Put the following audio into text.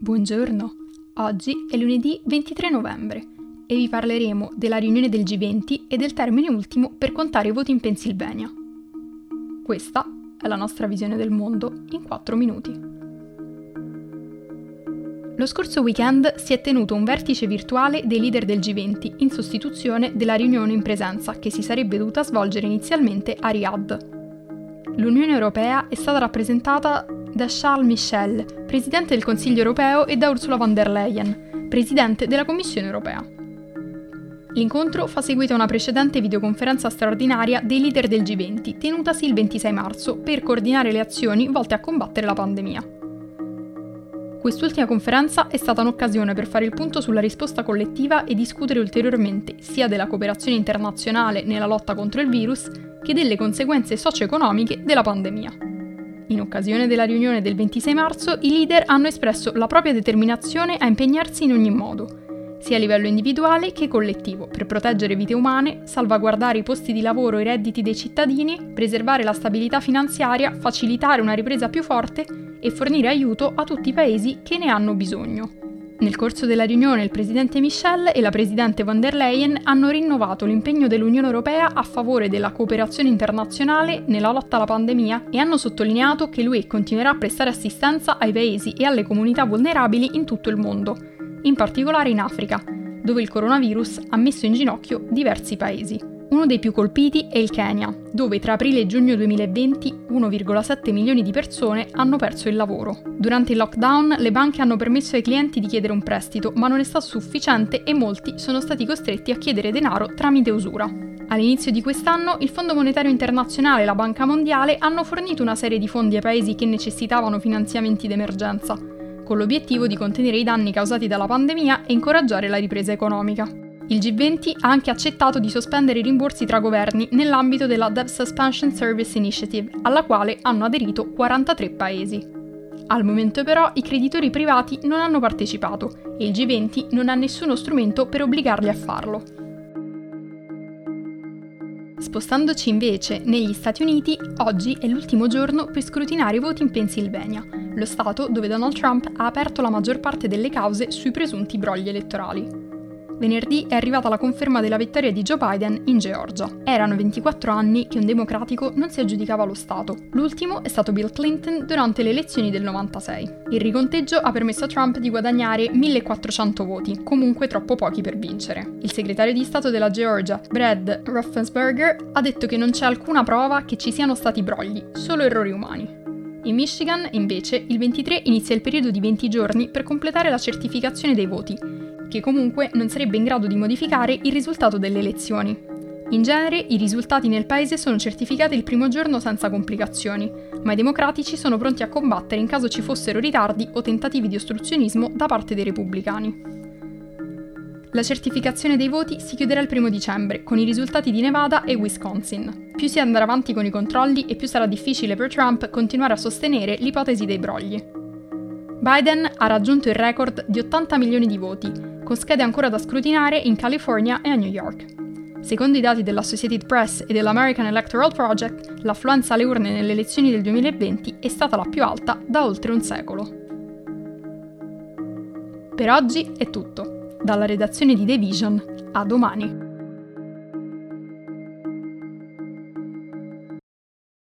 Buongiorno, oggi è lunedì 23 novembre e vi parleremo della riunione del G20 e del termine ultimo per contare i voti in Pennsylvania. Questa è la nostra visione del mondo in 4 minuti. Lo scorso weekend si è tenuto un vertice virtuale dei leader del G20 in sostituzione della riunione in presenza che si sarebbe dovuta svolgere inizialmente a Riyadh. L'Unione Europea è stata rappresentata da Charles Michel, Presidente del Consiglio europeo, e da Ursula von der Leyen, Presidente della Commissione europea. L'incontro fa seguito a una precedente videoconferenza straordinaria dei leader del G20, tenutasi il 26 marzo, per coordinare le azioni volte a combattere la pandemia. Quest'ultima conferenza è stata un'occasione per fare il punto sulla risposta collettiva e discutere ulteriormente sia della cooperazione internazionale nella lotta contro il virus che delle conseguenze socio-economiche della pandemia. In occasione della riunione del 26 marzo, i leader hanno espresso la propria determinazione a impegnarsi in ogni modo, sia a livello individuale che collettivo, per proteggere vite umane, salvaguardare i posti di lavoro e i redditi dei cittadini, preservare la stabilità finanziaria, facilitare una ripresa più forte e fornire aiuto a tutti i paesi che ne hanno bisogno. Nel corso della riunione il presidente Michel e la presidente von der Leyen hanno rinnovato l'impegno dell'Unione Europea a favore della cooperazione internazionale nella lotta alla pandemia e hanno sottolineato che l'UE continuerà a prestare assistenza ai paesi e alle comunità vulnerabili in tutto il mondo, in particolare in Africa, dove il coronavirus ha messo in ginocchio diversi paesi. Uno dei più colpiti è il Kenya, dove tra aprile e giugno 2020 1,7 milioni di persone hanno perso il lavoro. Durante il lockdown le banche hanno permesso ai clienti di chiedere un prestito, ma non è stato sufficiente e molti sono stati costretti a chiedere denaro tramite usura. All'inizio di quest'anno il Fondo Monetario Internazionale e la Banca Mondiale hanno fornito una serie di fondi ai paesi che necessitavano finanziamenti d'emergenza, con l'obiettivo di contenere i danni causati dalla pandemia e incoraggiare la ripresa economica. Il G20 ha anche accettato di sospendere i rimborsi tra governi nell'ambito della Debt Suspension Service Initiative, alla quale hanno aderito 43 paesi. Al momento però i creditori privati non hanno partecipato e il G20 non ha nessuno strumento per obbligarli a farlo. Spostandoci invece negli Stati Uniti, oggi è l'ultimo giorno per scrutinare i voti in Pennsylvania, lo Stato dove Donald Trump ha aperto la maggior parte delle cause sui presunti brogli elettorali venerdì è arrivata la conferma della vittoria di Joe Biden in Georgia. Erano 24 anni che un democratico non si aggiudicava lo Stato. L'ultimo è stato Bill Clinton durante le elezioni del 96. Il riconteggio ha permesso a Trump di guadagnare 1400 voti, comunque troppo pochi per vincere. Il segretario di Stato della Georgia, Brad Raffensperger, ha detto che non c'è alcuna prova che ci siano stati brogli, solo errori umani. In Michigan, invece, il 23 inizia il periodo di 20 giorni per completare la certificazione dei voti che comunque non sarebbe in grado di modificare il risultato delle elezioni. In genere i risultati nel paese sono certificati il primo giorno senza complicazioni, ma i democratici sono pronti a combattere in caso ci fossero ritardi o tentativi di ostruzionismo da parte dei repubblicani. La certificazione dei voti si chiuderà il primo dicembre, con i risultati di Nevada e Wisconsin. Più si andrà avanti con i controlli e più sarà difficile per Trump continuare a sostenere l'ipotesi dei brogli. Biden ha raggiunto il record di 80 milioni di voti, con schede ancora da scrutinare in California e a New York. Secondo i dati dell'Associated Press e dell'American Electoral Project, l'affluenza alle urne nelle elezioni del 2020 è stata la più alta da oltre un secolo. Per oggi è tutto. Dalla redazione di The Vision, a domani.